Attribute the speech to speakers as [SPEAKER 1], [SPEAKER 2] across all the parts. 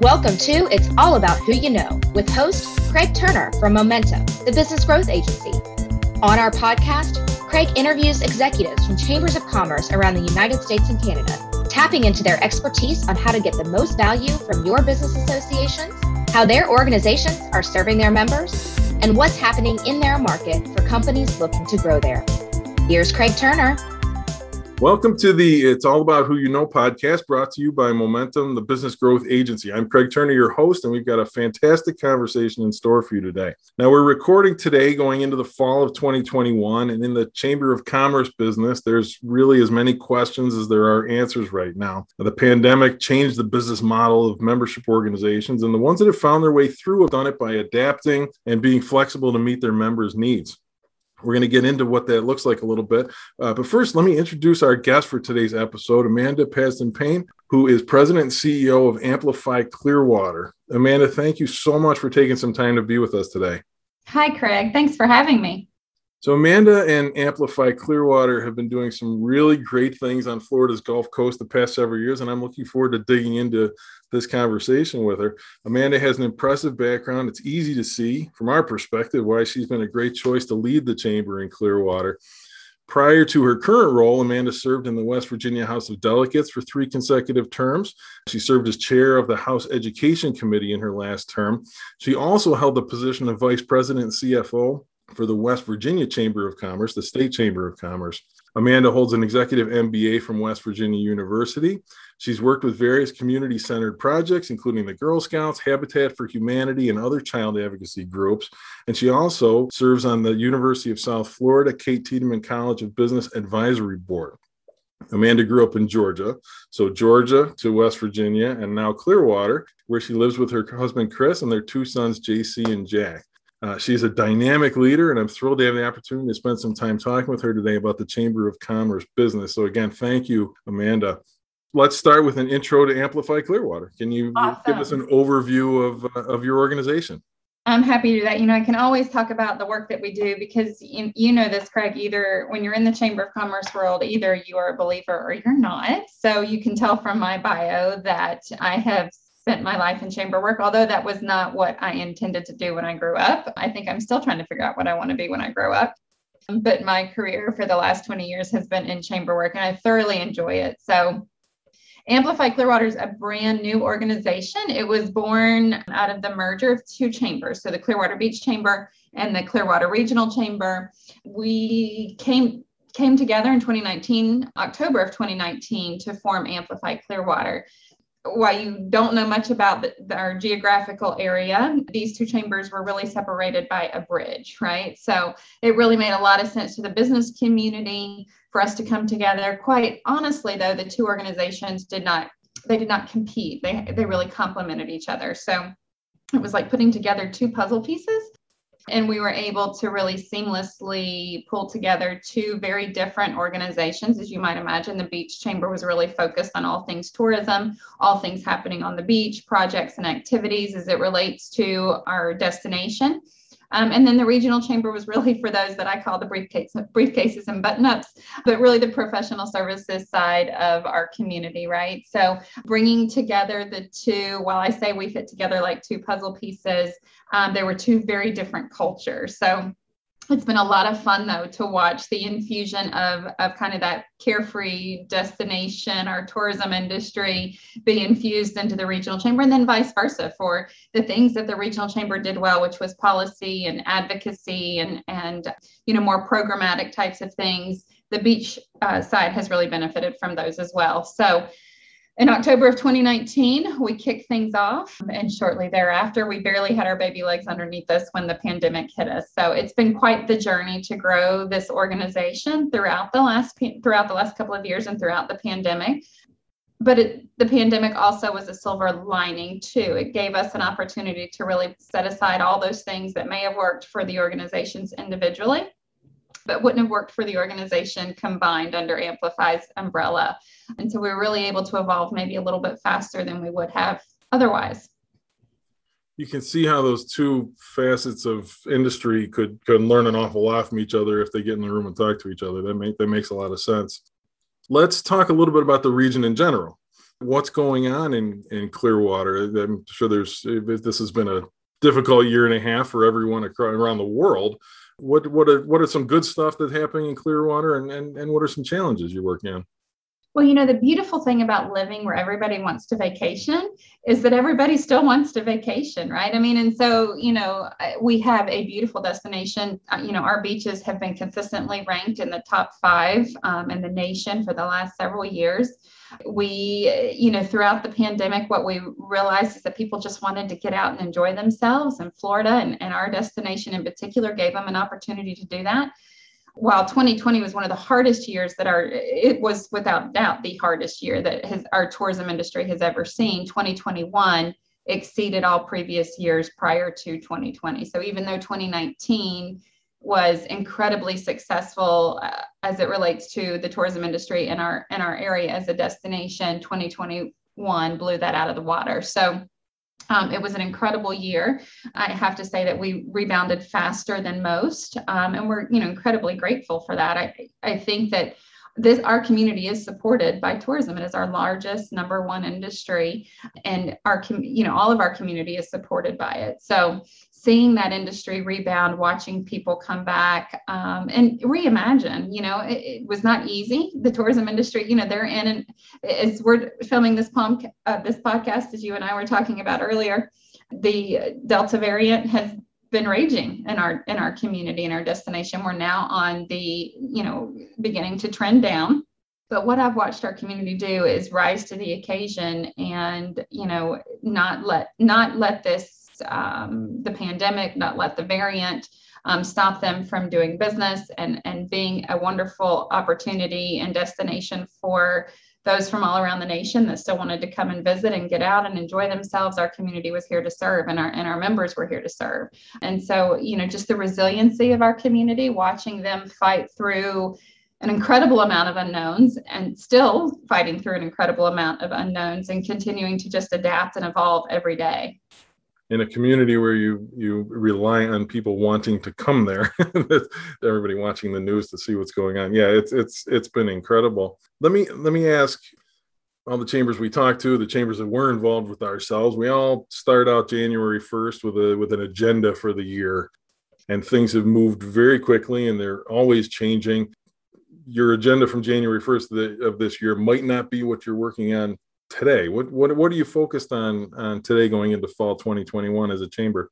[SPEAKER 1] Welcome to It's All About Who You Know with host Craig Turner from Momentum, the business growth agency. On our podcast, Craig interviews executives from chambers of commerce around the United States and Canada, tapping into their expertise on how to get the most value from your business associations, how their organizations are serving their members, and what's happening in their market for companies looking to grow there. Here's Craig Turner.
[SPEAKER 2] Welcome to the It's All About Who You Know podcast brought to you by Momentum, the business growth agency. I'm Craig Turner, your host, and we've got a fantastic conversation in store for you today. Now, we're recording today going into the fall of 2021, and in the Chamber of Commerce business, there's really as many questions as there are answers right now. The pandemic changed the business model of membership organizations, and the ones that have found their way through have done it by adapting and being flexible to meet their members' needs. We're going to get into what that looks like a little bit. Uh, but first, let me introduce our guest for today's episode, Amanda Pasdon Payne, who is president and CEO of Amplify Clearwater. Amanda, thank you so much for taking some time to be with us today.
[SPEAKER 3] Hi, Craig. Thanks for having me.
[SPEAKER 2] So, Amanda and Amplify Clearwater have been doing some really great things on Florida's Gulf Coast the past several years, and I'm looking forward to digging into this conversation with her. Amanda has an impressive background. It's easy to see from our perspective why she's been a great choice to lead the chamber in Clearwater. Prior to her current role, Amanda served in the West Virginia House of Delegates for three consecutive terms. She served as chair of the House Education Committee in her last term. She also held the position of vice president and CFO for the West Virginia Chamber of Commerce, the State Chamber of Commerce. Amanda holds an executive MBA from West Virginia University. She's worked with various community centered projects, including the Girl Scouts, Habitat for Humanity, and other child advocacy groups. And she also serves on the University of South Florida Kate Tiedemann College of Business Advisory Board. Amanda grew up in Georgia, so Georgia to West Virginia, and now Clearwater, where she lives with her husband Chris and their two sons, JC and Jack. Uh, she's a dynamic leader, and I'm thrilled to have the opportunity to spend some time talking with her today about the Chamber of Commerce business. So, again, thank you, Amanda. Let's start with an intro to Amplify Clearwater. Can you awesome. give us an overview of, uh, of your organization?
[SPEAKER 3] I'm happy to do that. You know, I can always talk about the work that we do because you, you know this, Craig. Either when you're in the Chamber of Commerce world, either you are a believer or you're not. So you can tell from my bio that I have spent my life in chamber work, although that was not what I intended to do when I grew up. I think I'm still trying to figure out what I want to be when I grow up. But my career for the last 20 years has been in chamber work and I thoroughly enjoy it. So, Amplify Clearwater is a brand new organization. It was born out of the merger of two chambers, so the Clearwater Beach Chamber and the Clearwater Regional Chamber. We came came together in 2019, October of 2019, to form Amplify Clearwater while you don't know much about the, our geographical area, these two chambers were really separated by a bridge, right? So it really made a lot of sense to the business community for us to come together. Quite honestly, though, the two organizations did not they did not compete. They they really complemented each other. So it was like putting together two puzzle pieces and we were able to really seamlessly pull together two very different organizations. As you might imagine, the Beach Chamber was really focused on all things tourism, all things happening on the beach, projects and activities as it relates to our destination. Um, and then the regional chamber was really for those that I call the briefcase, briefcases and button ups, but really the professional services side of our community, right? So bringing together the two, while I say we fit together like two puzzle pieces, um, there were two very different cultures. So it's been a lot of fun though to watch the infusion of, of kind of that carefree destination or tourism industry be infused into the regional chamber and then vice versa for the things that the regional chamber did well which was policy and advocacy and and you know more programmatic types of things. The beach uh, side has really benefited from those as well. So in October of 2019, we kicked things off, and shortly thereafter, we barely had our baby legs underneath us when the pandemic hit us. So it's been quite the journey to grow this organization throughout the last throughout the last couple of years and throughout the pandemic. But it, the pandemic also was a silver lining too. It gave us an opportunity to really set aside all those things that may have worked for the organizations individually but wouldn't have worked for the organization combined under Amplify's umbrella. And so we were really able to evolve maybe a little bit faster than we would have otherwise.
[SPEAKER 2] You can see how those two facets of industry could could learn an awful lot from each other if they get in the room and talk to each other. That make that makes a lot of sense. Let's talk a little bit about the region in general. what's going on in in Clearwater. I'm sure there's this has been a difficult year and a half for everyone across, around the world. What what are what are some good stuff that's happening in Clearwater, and and, and what are some challenges you're working on?
[SPEAKER 3] Well, you know, the beautiful thing about living where everybody wants to vacation is that everybody still wants to vacation, right? I mean, and so, you know, we have a beautiful destination. Uh, you know, our beaches have been consistently ranked in the top five um, in the nation for the last several years. We, you know, throughout the pandemic, what we realized is that people just wanted to get out and enjoy themselves, and Florida and, and our destination in particular gave them an opportunity to do that while 2020 was one of the hardest years that our it was without doubt the hardest year that has our tourism industry has ever seen. 2021 exceeded all previous years prior to 2020 so even though 2019 was incredibly successful uh, as it relates to the tourism industry in our in our area as a destination 2021 blew that out of the water. So um, it was an incredible year. I have to say that we rebounded faster than most, um, and we're you know incredibly grateful for that. I I think that this our community is supported by tourism. It is our largest number one industry, and our you know all of our community is supported by it. So seeing that industry rebound, watching people come back um, and reimagine, you know, it, it, was not easy. The tourism industry, you know, they're in, and as we're filming this, pom- uh, this podcast, as you and I were talking about earlier, the Delta variant has been raging in our in our community in our destination. We're now on the, you know, beginning to trend down. But what I've watched our community do is rise to the occasion and, you know, not let not let this um, the pandemic, not let the variant um, stop them from doing business and, and being a wonderful opportunity and destination for those from all around the nation that still wanted to come and visit and get out and enjoy themselves. Our community was here to serve and our and our members were here to serve. And so you know just the resiliency of our community watching them fight through an incredible amount of unknowns and still fighting through an incredible amount of unknowns and continuing to just adapt and evolve every day
[SPEAKER 2] in a community where you you rely on people wanting to come there everybody watching the news to see what's going on. Yeah it's it's it's been incredible. Let me let me ask all the chambers we talked to the chambers that were involved with ourselves. We all start out january 1st with a with an agenda for the year and things have moved very quickly and they're always changing. Your agenda from january 1st of this year might not be what you're working on today? What what what are you focused on on today going into fall 2021 as a chamber?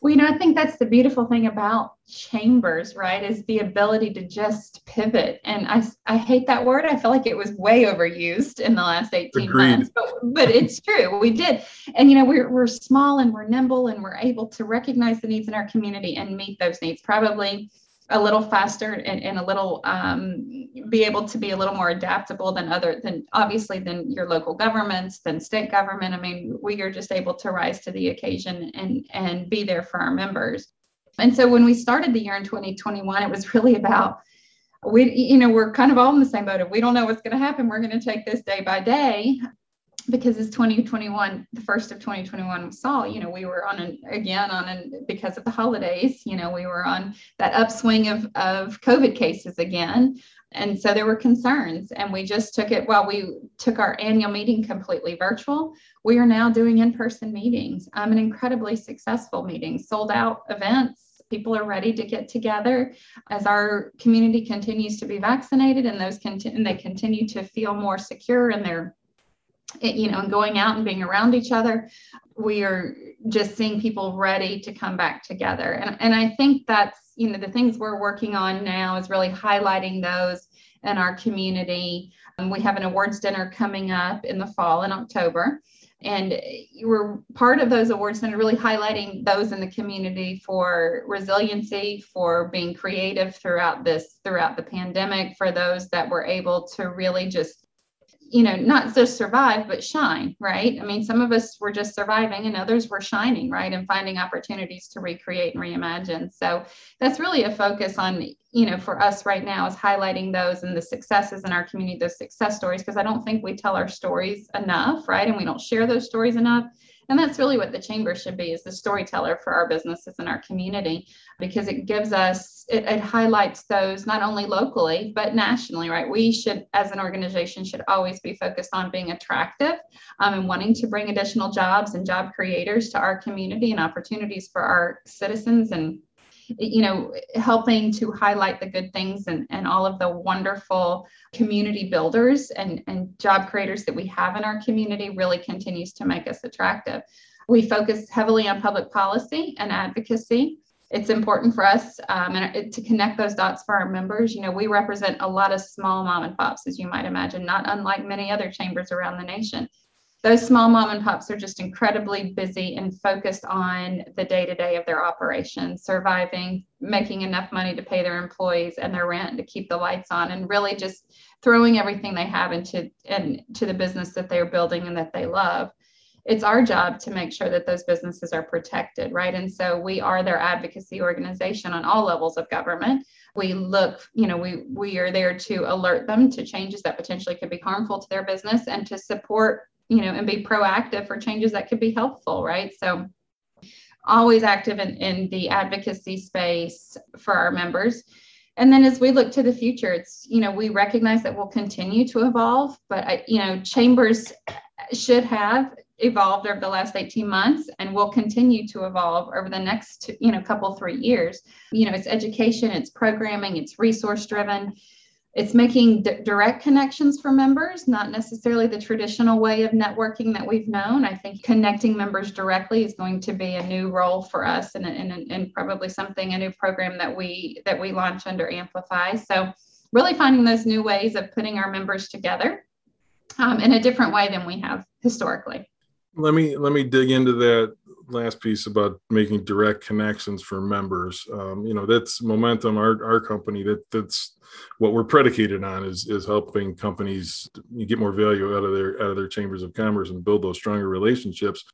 [SPEAKER 3] Well, you know, I think that's the beautiful thing about chambers, right? Is the ability to just pivot. And I, I hate that word. I feel like it was way overused in the last 18 Agreed. months, but, but it's true. We did. And, you know, we're, we're small and we're nimble and we're able to recognize the needs in our community and meet those needs. Probably a little faster and, and a little um, be able to be a little more adaptable than other than obviously than your local governments than state government. I mean we are just able to rise to the occasion and and be there for our members. And so when we started the year in 2021 it was really about we you know we're kind of all in the same boat if we don't know what's going to happen. We're going to take this day by day because it's 2021 the first of 2021 we saw you know we were on an again on an because of the holidays you know we were on that upswing of of covid cases again. And so there were concerns and we just took it while we took our annual meeting completely virtual we are now doing in-person meetings. Um, an incredibly successful meeting sold out events. People are ready to get together. As our community continues to be vaccinated and those continue and they continue to feel more secure in their you know, and going out and being around each other, we are just seeing people ready to come back together. And, and I think that's, you know, the things we're working on now is really highlighting those in our community. Um, we have an awards dinner coming up in the fall in October. And we're part of those awards and really highlighting those in the community for resiliency, for being creative throughout this, throughout the pandemic, for those that were able to really just you know, not just survive, but shine, right? I mean, some of us were just surviving and others were shining, right? And finding opportunities to recreate and reimagine. So that's really a focus on, you know, for us right now is highlighting those and the successes in our community, those success stories, because I don't think we tell our stories enough, right? And we don't share those stories enough. And that's really what the chamber should be is the storyteller for our businesses and our community because it gives us, it, it highlights those not only locally, but nationally, right? We should, as an organization, should always be focused on being attractive um, and wanting to bring additional jobs and job creators to our community and opportunities for our citizens and you know, helping to highlight the good things and, and all of the wonderful community builders and, and job creators that we have in our community really continues to make us attractive. We focus heavily on public policy and advocacy. It's important for us um, and to connect those dots for our members. You know, we represent a lot of small mom and pops, as you might imagine, not unlike many other chambers around the nation those small mom and pops are just incredibly busy and focused on the day to day of their operation, surviving, making enough money to pay their employees and their rent to keep the lights on, and really just throwing everything they have into and to the business that they're building and that they love. It's our job to make sure that those businesses are protected, right? And so we are their advocacy organization on all levels of government. We look, you know, we we are there to alert them to changes that potentially could be harmful to their business and to support you know, and be proactive for changes that could be helpful, right? So always active in, in the advocacy space for our members. And then as we look to the future, it's, you know, we recognize that we'll continue to evolve, but, I, you know, chambers should have evolved over the last 18 months and will continue to evolve over the next, you know, couple, three years. You know, it's education, it's programming, it's resource driven it's making d- direct connections for members, not necessarily the traditional way of networking that we've known. I think connecting members directly is going to be a new role for us and, and, and probably something, a new program that we that we launch under Amplify. So really finding those new ways of putting our members together um, in a different way than we have historically.
[SPEAKER 2] Let me let me dig into that last piece about making direct connections for members. Um, you know, that's momentum. Our our company that that's what we're predicated on is is helping companies get more value out of their out of their chambers of commerce and build those stronger relationships.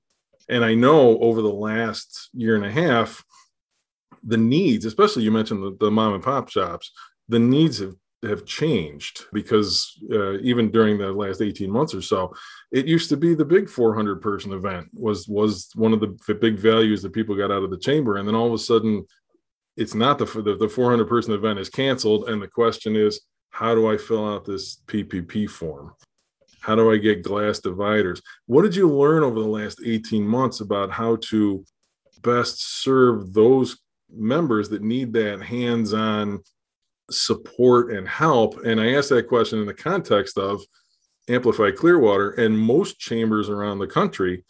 [SPEAKER 2] And I know over the last year and a half, the needs, especially you mentioned the, the mom and pop shops, the needs have have changed because uh, even during the last 18 months or so it used to be the big 400 person event was was one of the, big values that people got out of the chamber. And then all of a sudden it's not the, the, the 400 person event is canceled. And the question is how do i fill out this ppp form? How do i get glass dividers? What did you learn over the last 18 months about how to best serve those members that need that hands-on support and help and i asked that question in the context of amplify clearwater and most chambers around the country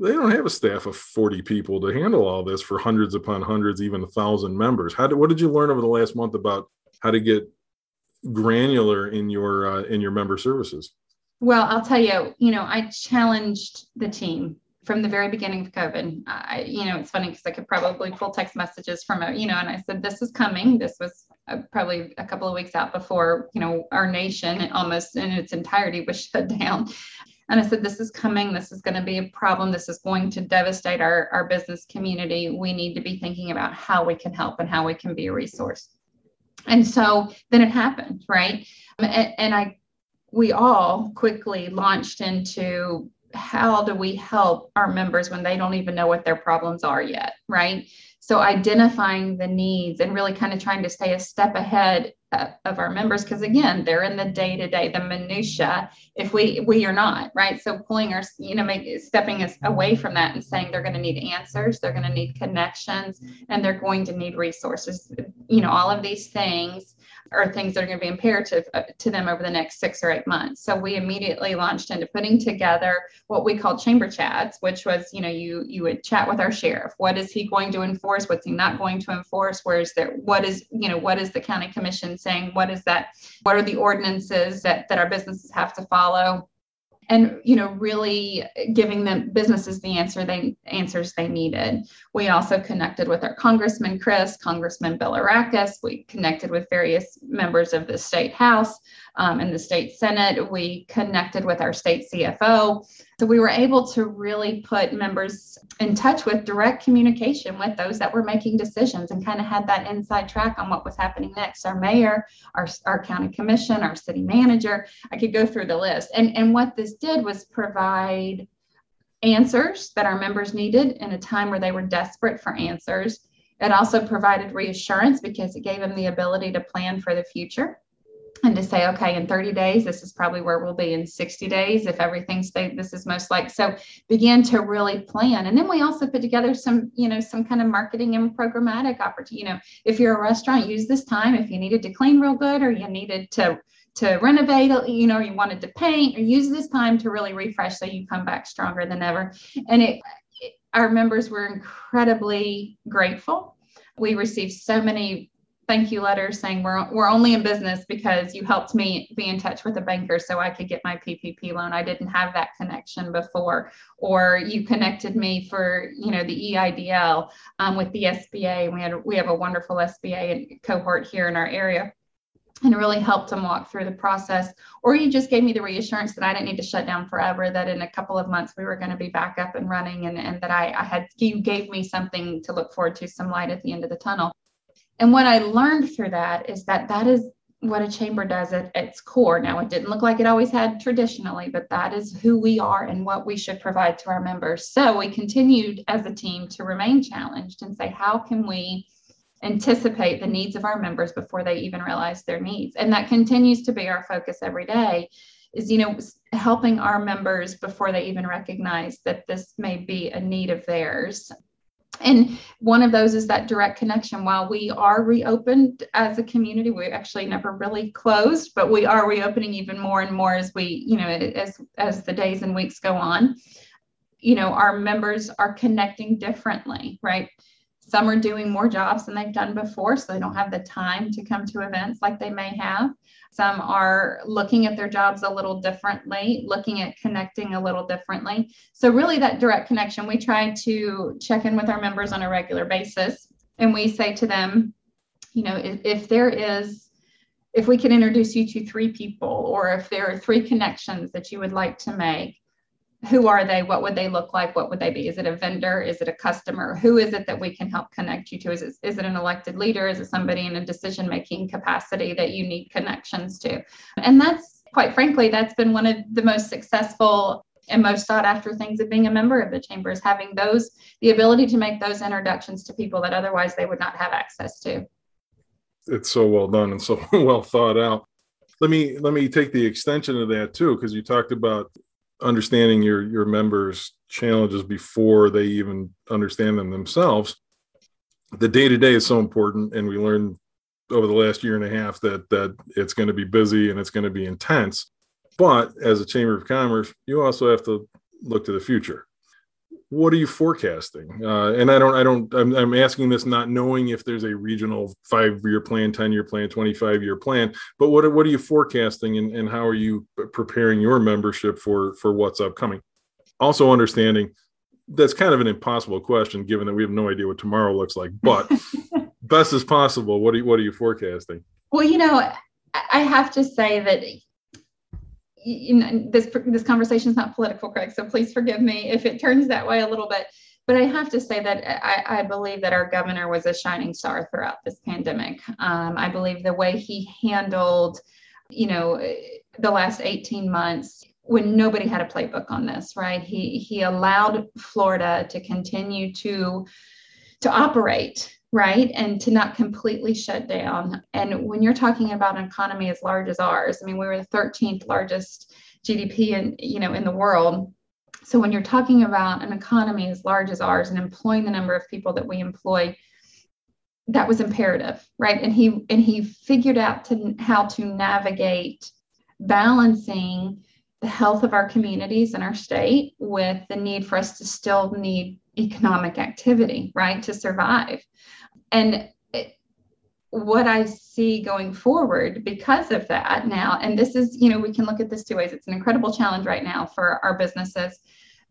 [SPEAKER 2] they don't have a staff of 40 people to handle all this for hundreds upon hundreds, even a thousand members. How did, what did you learn over the last month about how to get granular in your uh, in your member services?
[SPEAKER 3] Well, I'll tell you, you know, I challenged the team from the very beginning of COVID. I, you know, it's funny because I could probably pull text messages from it, you know, and I said, this is coming. This was Uh, probably a couple of weeks out before, you know, our nation almost in its entirety was shut down. And I said, this is coming. This is going to be a problem. This is going to devastate our, our business community. We need to be thinking about how we can help and how we can be a resource. And so then it happened, right? Um, and, and I, we all quickly launched into how do we help our members when they don't even know what their problems are yet, right? So identifying the needs and really kind of trying to stay a step ahead uh, of our members because again they're in the day to day the minutia if we we are not right so pulling our you know make stepping us away from that and saying they're going to need answers they're going to need connections and they're going to need resources you know all of these things are things that are going to be imperative uh, to them over the next six or eight months. So we immediately launched into putting together what we call chamber chats, which was, you know, you you would chat with our sheriff. What is he going to enforce? What's he not going to enforce? Where is there? What is, you know, what is the county commission saying? What is that? What are the ordinances that that our businesses have to follow? And you know really giving them businesses the answer they answers they needed. We also connected with our congressman Crist congressman Bill bilirakis we connected with various members of the state house um, and the state senate. We connected with our state cfo so we were able to really put members in touch with direct communication with those that were making decisions and kind of had that inside track on what was happening next. Our mayor, our, our county commission, our city manager, I could go through the list. And, and what this did was provide answers that our members needed in a time where they were desperate for answers. It also provided reassurance because it gave them the ability to plan for the future and to say, okay, in 30 days, this is probably where we'll be in 60 days. If everything stays, this is most like so begin to really plan. And then we also put together some, you know, some kind of marketing and programmatic opportunity. You know, if you're a restaurant, use this time. If you needed to clean real good or you needed to to renovate, you know, you wanted to paint or use this time to really refresh so you come back stronger than ever. And it, it our members were incredibly grateful. We received so many thank you letters saying we're, we're only in business because you helped me be in touch with a banker so I could get my PPP loan. I didn't have that connection before. Or you connected me for, you know, the EIDL um, with the SBA. We had we have a wonderful SBA cohort here in our area and really helped them walk through the process. Or you just gave me the reassurance that I didn't need to shut down forever, that in a couple of months we were going to be back up and running and, and that I, I had, you gave me something to look forward to, some light at the end of the tunnel. And what I learned through that is that that is what a chamber does at its core. Now, it didn't look like it always had traditionally, but that is who we are and what we should provide to our members. So we continued as a team to remain challenged and say, how can we anticipate the needs of our members before they even realize their needs? And that continues to be our focus every day is you know helping our members before they even recognize that this may be a need of theirs and one of those is that direct connection. While we are reopened as a community, we actually never really closed, but we are reopening even more and more as we, you know, as as the days and weeks go on. You know, our members are connecting differently, right? Some are doing more jobs than they've done before, so they don't have the time to come to events like they may have. Some are looking at their jobs a little differently, looking at connecting a little differently. So, really, that direct connection, we try to check in with our members on a regular basis and we say to them, you know, if, if there is if we could introduce you to three people or if there are three connections that you would like to make who are they? What would they look like? What would they be? Is it a vendor? Is it a customer? Who is it that we can help connect you to? Is it, is it an elected leader? Is it somebody in a decision making capacity that you need connections to? And that's quite frankly that's been one of the most successful and most sought after things of being a member of the chamber is having those the ability to make those introductions to people that otherwise they would not have access to.
[SPEAKER 2] It's so well done and so well thought out. Let me let me take the extension of that too because you talked about understanding your your members challenges before they even understand them themselves the day to day is so important and we learned over the last year and a half that that it's going to be busy and it's going to be intense. But as a chamber of commerce you also have to look to the future what are you forecasting? Uh, and I don't, I don't, I'm, I'm, asking this not knowing if there's a regional five year plan, 10 year plan, 25 year plan, but what, what are you forecasting and, and how are you preparing your membership for, for what's upcoming? Also understanding that's kind of an impossible question given that we have no idea what tomorrow looks like, but best as possible. What are you, what are you forecasting?
[SPEAKER 3] Well, you know, I have to say that you know, this this conversation is not political, Craig. So please forgive me if it turns that way a little bit. But I have to say that I, I believe that our governor was a shining star throughout this pandemic. Um, I believe the way he handled, you know, the last 18 months when nobody had a playbook on this, right? He he allowed Florida to continue to to operate right? And to not completely shut down. And when you're talking about an economy as large as ours i mean we were the 13th largest gdp in you know in the world. So when you're talking about an economy as large as ours and employing the number of people that we employ that was imperative right? And he and he figured out to how to navigate balancing the health of our communities and our state with the need for us to still need economic activity right to survive and it, what I see going forward because of that now, and this is, you know, we can look at this two ways. It's an incredible challenge right now for our businesses,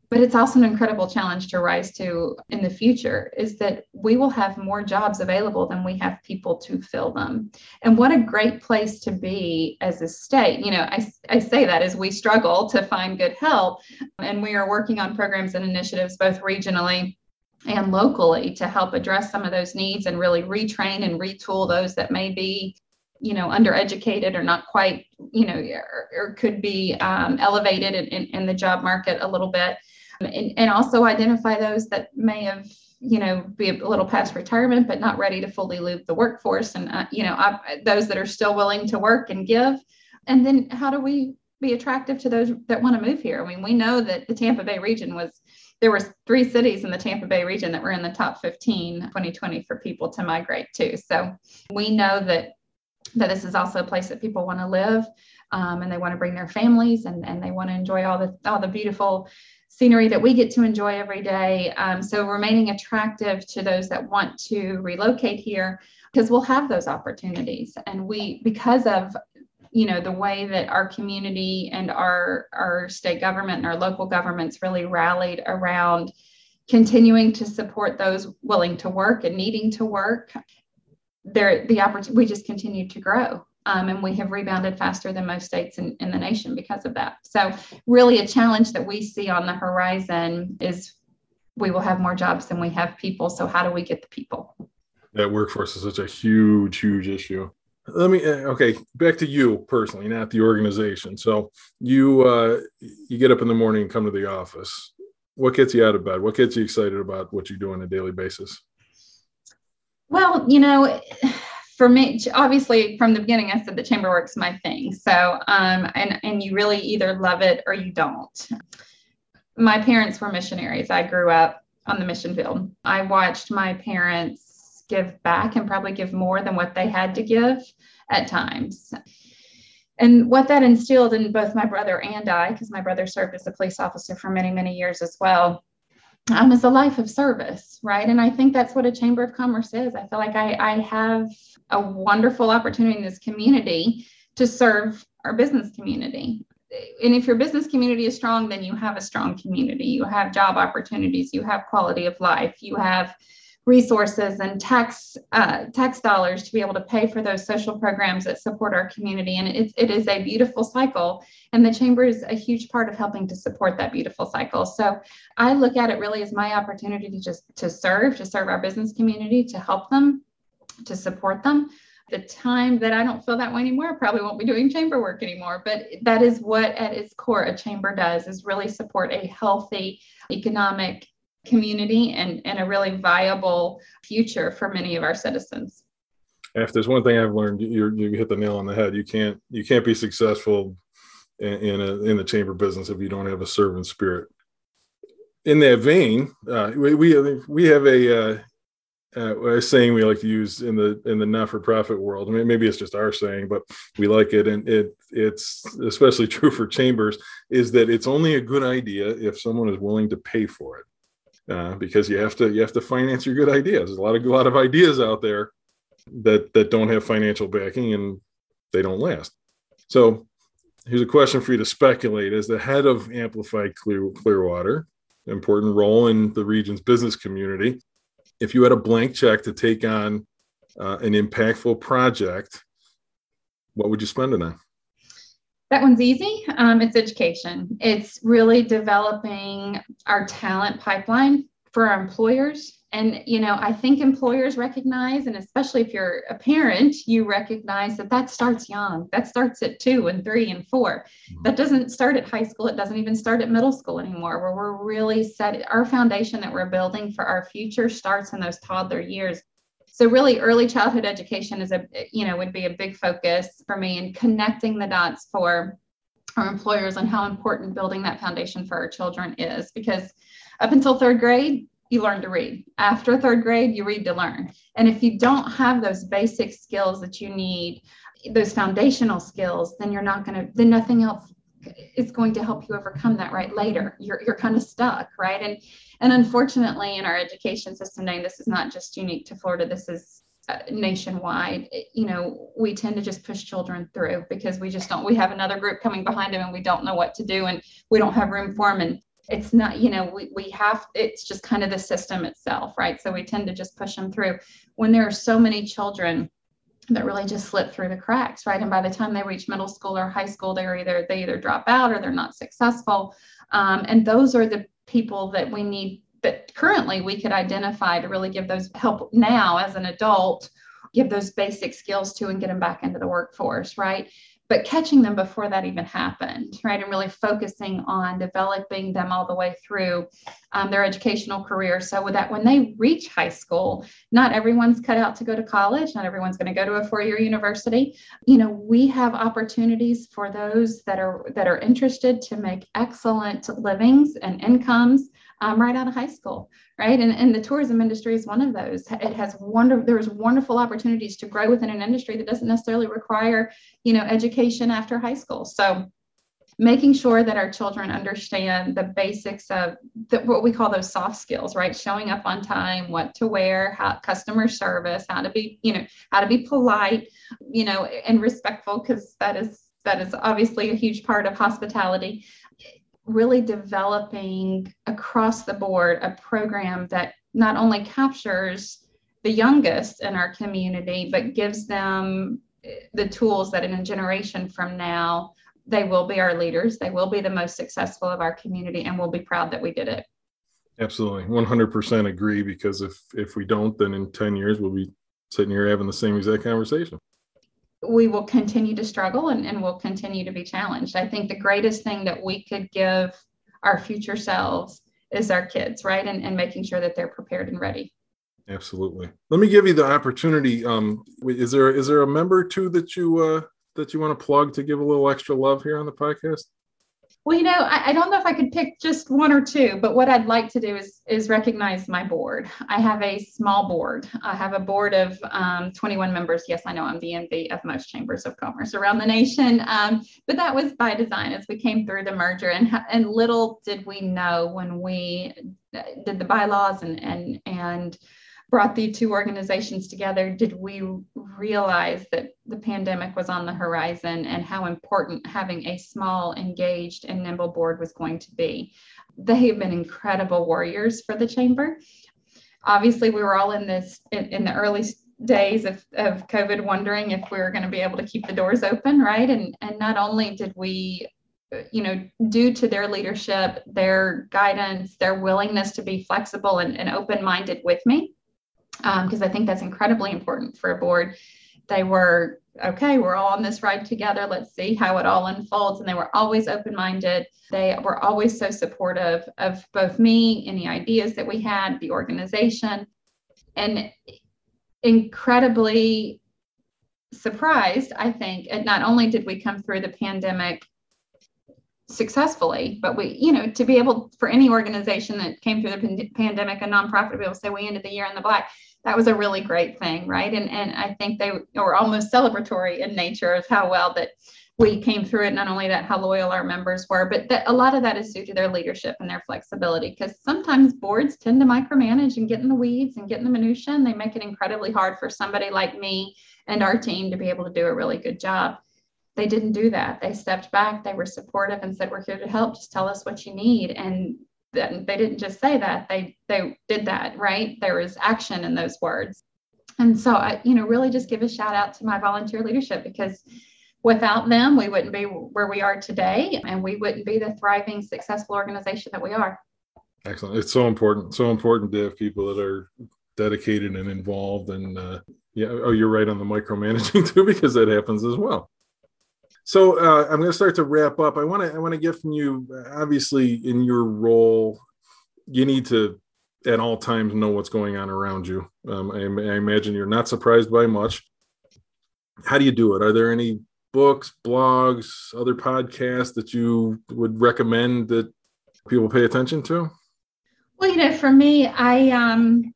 [SPEAKER 3] but it's also an incredible challenge to rise to in the future is that we will have more jobs available than we have people to fill them. And what a great place to be as a state. You know, I, I say that as we struggle to find good help, and we are working on programs and initiatives both regionally and locally to help address some of those needs and really retrain and retool those that may be you know undereducated or not quite you know or, or could be um, elevated in, in, in, the job market a little bit and, and also identify those that may have you know be a little past retirement but not ready to fully leave the workforce. And uh, you know I, those that are still willing to work and give. And then how do we be attractive to those that want to move here? I mean we know that the tampa bay region was there was three cities in the tampa bay region that were in the top 15 2020 for people to migrate to. So we know that that this is also a place that people want to live um, and they want to bring their families and, and they want to enjoy all the all the beautiful scenery that we get to enjoy every day. Um, so remaining attractive to those that want to relocate here because we'll have those opportunities and we because of you know the way that our community and our our state government and our local governments really rallied around continuing to support those willing to work and needing to work there the opportunity we just continue to grow um, and we have rebounded faster than most states in, in the nation because of that. So, really, a challenge that we see on the horizon is we will have more jobs than we have people. So, how do we get the people?
[SPEAKER 2] That workforce is such a huge, huge issue. Let me uh, okay, back to you personally, not the organization. So, you uh, you get up in the morning and come to the office. What gets you out of bed? What gets you excited about what you do on a daily basis?
[SPEAKER 3] Well, you know for me, obviously from the beginning, I said the chamber work's my thing. So, um, and, and you really either love it or you don't. My parents were missionaries. I grew up on the mission field. I watched my parents give back and probably give more than what they had to give at times. And what that instilled in both my brother and I, because my brother served as a police officer for many, many years as well, um, is a life of service, right? And I think that's what a chamber of commerce is. I feel like I, I have a wonderful opportunity in this community to serve our business community. And if your business community is strong, then you have a strong community. You have job opportunities, you have quality of life, you have resources and tax uh, tax dollars to be able to pay for those social programs that support our community. And it's, it is a beautiful cycle. And the chamber is a huge part of helping to support that beautiful cycle. So I look at it really as my opportunity to just to serve, to serve our business community, to help them, to support them. The time that I don't feel that way anymore, I probably won't be doing chamber work anymore. But that is what at its core a chamber does is really support a healthy economic community and, and a really viable future for many of our citizens.
[SPEAKER 2] If there's one thing I've learned, you you hit the nail on the head. You can't you can't be successful in, in a in the chamber business if you don't have a servant spirit. In that vein, uh, we we we have a uh, uh, a saying we like to use in the in the not-for-profit world. I mean, maybe it's just our saying, but we like it, and it it's especially true for chambers. Is that it's only a good idea if someone is willing to pay for it uh, because you have to you have to finance your good ideas. There's a lot of a lot of ideas out there that that don't have financial backing and they don't last. So here's a question for you to speculate: As the head of Amplified Clear, Clearwater, important role in the region's business community, if you had a blank check to take on uh, an impactful project, what would you spend it on?
[SPEAKER 3] That one's easy. Um, it's education. It's really developing our talent pipeline for our employers. And, you know, I think employers recognize, and especially if you're a parent, you recognize that that starts young. That starts at two and three and 4 mm-hmm. That doesn't start at high school. It doesn't even start at middle school anymore, where we're really set. Our foundation that we're building for our future starts in those toddler years so really early childhood education is a you know would be a big focus for me in connecting the dots for our employers on how important building that foundation for our children is. Because up until third grade you learn to read. After third grade you read to learn. And if you don't have those basic skills that you need those foundational skills then you're not going to then nothing else is going to help you overcome that right later. You're, you're kind of stuck right? And and unfortunately in our education system now this is not just unique to florida this is uh, nationwide. You know we tend to just push children through because we just don't we have another group coming behind them and we don't know what to do and we don't have room for them and it's not you know we, we have it's just kind of the system itself right? So we tend to just push them through. When there are so many children that really just slip through the cracks, right? And by the time they reach middle school or high school, they're either they either drop out or they're not successful. Um, and those are the people that we need that currently we could identify to really give those help now as an adult, give those basic skills to and get them back into the workforce, right? But catching them before that even happened, right? And really focusing on developing them all the way through um, their educational career. So that when they reach high school, not everyone's cut out to go to college, not everyone's going to go to a four-year university. You know, we have opportunities for those that are that are interested to make excellent livings and incomes um, right out of high school, right? And, and the tourism industry is one of those. It has wonder there's wonderful opportunities to grow within an industry that doesn't necessarily require, you know, education after high school. So making sure that our children understand the basics of the, what we call those soft skills right showing up on time what to wear how customer service how to be you know how to be polite you know and respectful because that is that is obviously a huge part of hospitality really developing across the board a program that not only captures the youngest in our community, but gives them eh, the tools that in a generation from now, they will be our leaders. They will be the most successful of our community, and we'll be proud that we did it.
[SPEAKER 2] Absolutely, 100% agree. Because if if we don't, then in 10 years we'll be sitting here having the same exact conversation
[SPEAKER 3] we will continue to struggle and, and we'll continue to be challenged. I think the greatest thing that we could give our future selves is our kids, right? And, and making sure that they're prepared and ready.
[SPEAKER 2] Absolutely. Let me give you the opportunity. Um, is there is there a member too that you uh, that you want to plug to give a little extra love here on the podcast?
[SPEAKER 3] Well, you know, I, I, don't know if I could pick just one or two, but what I'd like to do is is recognize my board. I have a small board. I have a board of um, 21 members. Yes, I know I'm the MD of most chambers of commerce around the nation, um, but that was by design as we came through the merger. And and little did we know when we did the bylaws and and and brought the two organizations together did we realize that the pandemic was on the horizon and how important having a small, engaged, and nimble board was going to be. They have been incredible warriors for the chamber. Obviously, we were all in this in, in the early days of, of COVID wondering if we were going to be able to keep the doors open, right? And and not only did we you know, due to their leadership, their guidance, their willingness to be flexible and, and open minded with me, because um, I think that's incredibly important for a board. They were, okay, we're all on this ride together. Let's see how it all unfolds. And they were always open minded. They were always so supportive of both me, any ideas that we had, the organization, and incredibly surprised, I think, and not only did we come through the pandemic successfully but we you know to be able for any organization that came through the pandemic a nonprofit to be able to say we ended the year in the black that was a really great thing, right? And and I think they were almost celebratory in nature of how well that we came through it. Not only that, how loyal our members were, but that a lot of that is due to their leadership and their flexibility. Because sometimes boards tend to micromanage and get in the weeds and get in the minutia, and they make it incredibly hard for somebody like me and our team to be able to do a really good job. They didn't do that. They stepped back. They were supportive and said, "We're here to help. Just tell us what you need." And they didn't just say that they they did that right? There was action in those words. And so i you know really just give a shout out to my volunteer leadership because without them we wouldn't be where we are today and we wouldn't be the thriving successful organization that we are.
[SPEAKER 2] Excellent. It's so important so important to have people that are dedicated and involved and uh, yeah oh you're right on the micromanaging too because that happens as well so uh, I'm going to start to wrap up. I want to I want to get from you. Obviously, in your role, you need to at all times know what's going on around you. Um, I, I, imagine you're not surprised by much. How do you do it? Are there any books, blogs, other podcasts that you would recommend that people pay attention to?
[SPEAKER 3] Well, you know, for me, I um,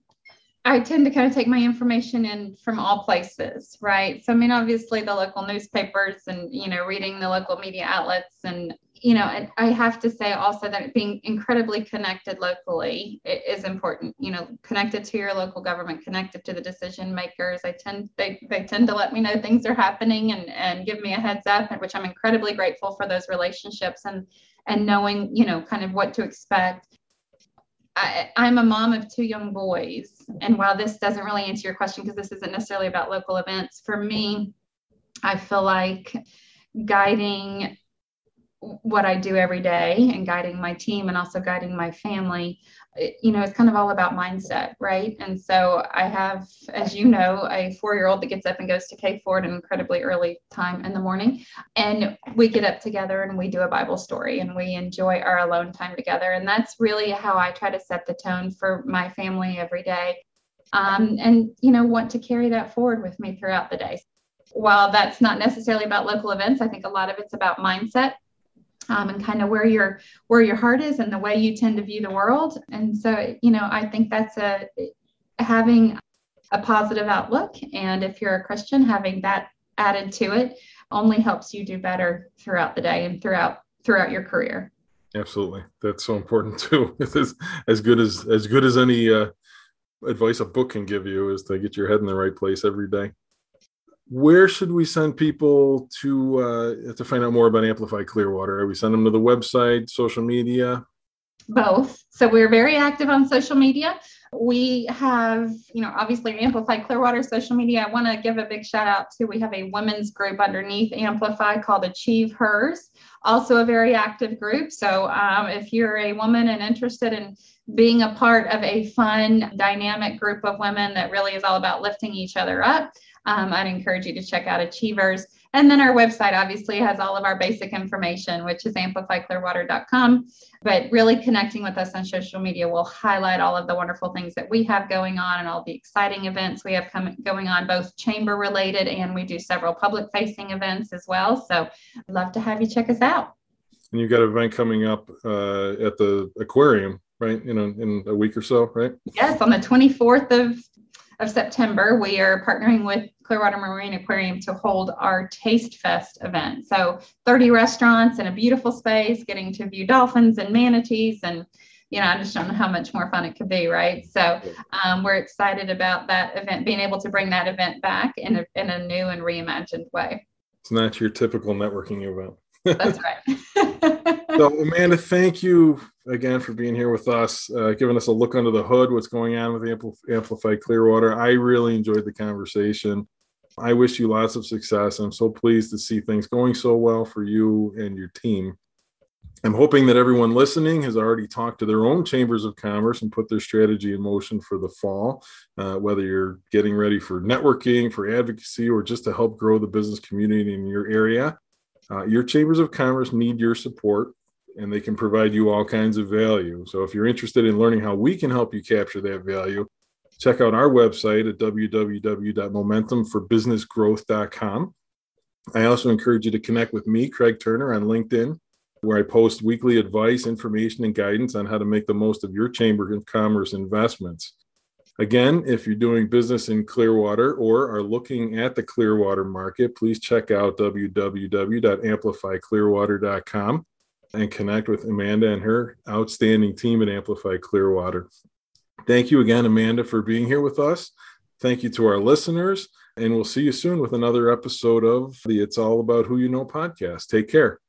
[SPEAKER 3] I tend to kind of take my information in from all places, right? So, I mean, obviously the local newspapers and, you know, reading the local media outlets. And, you know, and I have to say also that being incredibly connected locally is important, you know, connected to your local government, connected to the decision makers. I tend, they, they tend to let me know things are happening and, and give me a heads up, which I'm incredibly grateful for those relationships and, and knowing, you know, kind of what to expect I, am a mom of two young boys. And while this doesn't really answer your question, because this isn't necessarily about local events, for me, I feel like guiding what I do every day and guiding my team and also guiding my family you know, it's kind of all about mindset, right? And so I have, as you know, a four year old that gets up and goes to K Ford at an incredibly early time in the morning. And we get up together and we do a Bible story and we enjoy our alone time together. And that's really how I try to set the tone for my family every day. Um, and, you know, want to carry that forward with me throughout the day. While that's not necessarily about local events, I think a lot of it's about mindset um, and kind of where your where your heart is and the way you tend to view the world. And so, you know, I think that's a having a positive outlook, and if you're a Christian, having that added to it only helps you do better throughout the day and throughout throughout your career.
[SPEAKER 2] Absolutely, that's so important too. It's as good as as good as any uh, advice a book can give you is to get your head in the right place every day where should we send people to uh, to find out more about Amplify Clearwater? Are we send them to the website, social media?
[SPEAKER 3] Both. So we're very active on social media. We have, you know, obviously Amplify Clearwater social media. I want to give a big shout out to we have a women's group underneath Amplify called Achieve Hers, also a very active group. So um, if you're a woman and interested in being a part of a fun, dynamic group of women that really is all about lifting each other up, um, I'd encourage you to check out Achievers. And then our website obviously has all of our basic information, which is amplifyclearwater.com. But really connecting with us on social media will highlight all of the wonderful things that we have going on and all the exciting events we have coming going on, both chamber related and we do several public facing events as well. So I'd love to have you check us out.
[SPEAKER 2] And you've got an event coming up uh, at the aquarium, right? You know, in a week or so, right?
[SPEAKER 3] Yes, on the 24th of of September, we are partnering with Clearwater Marine Aquarium to hold our Taste Fest event. So 30 restaurants in a beautiful space, getting to view dolphins and manatees and you know, I just don't know how much more fun it could be, right? So um, we're excited about that event, being able to bring that event back in a, in a new and reimagined way.
[SPEAKER 2] It's not your typical networking event.
[SPEAKER 3] That's right.
[SPEAKER 2] so, Amanda, thank you again for being here with us, uh, giving us a look under the hood, what's going on with Ampl- Amplify Clearwater. I really enjoyed the conversation. I wish you lots of success. I'm so pleased to see things going so well for you and your team. I'm hoping that everyone listening has already talked to their own chambers of commerce and put their strategy in motion for the fall, uh, whether you're getting ready for networking, for advocacy, or just to help grow the business community in your area. Uh, your chambers of commerce need your support and they can provide you all kinds of value. So if you're interested in learning how we can help you capture that value, check out our website at www.momentumforbusinessgrowth.com. I also encourage you to connect with me, Craig Turner, on LinkedIn, where I post weekly advice, information, and guidance on how to make the most of your Chamber of Commerce investments. Again, if you're doing business in Clearwater or are looking at the Clearwater market, please check out www.amplifyclearwater.com and connect with Amanda and her outstanding team at Amplify Clearwater. Thank you again, Amanda, for being here with us. Thank you to our listeners, and we'll see you soon with another episode of the It's All About Who You Know podcast. Take care.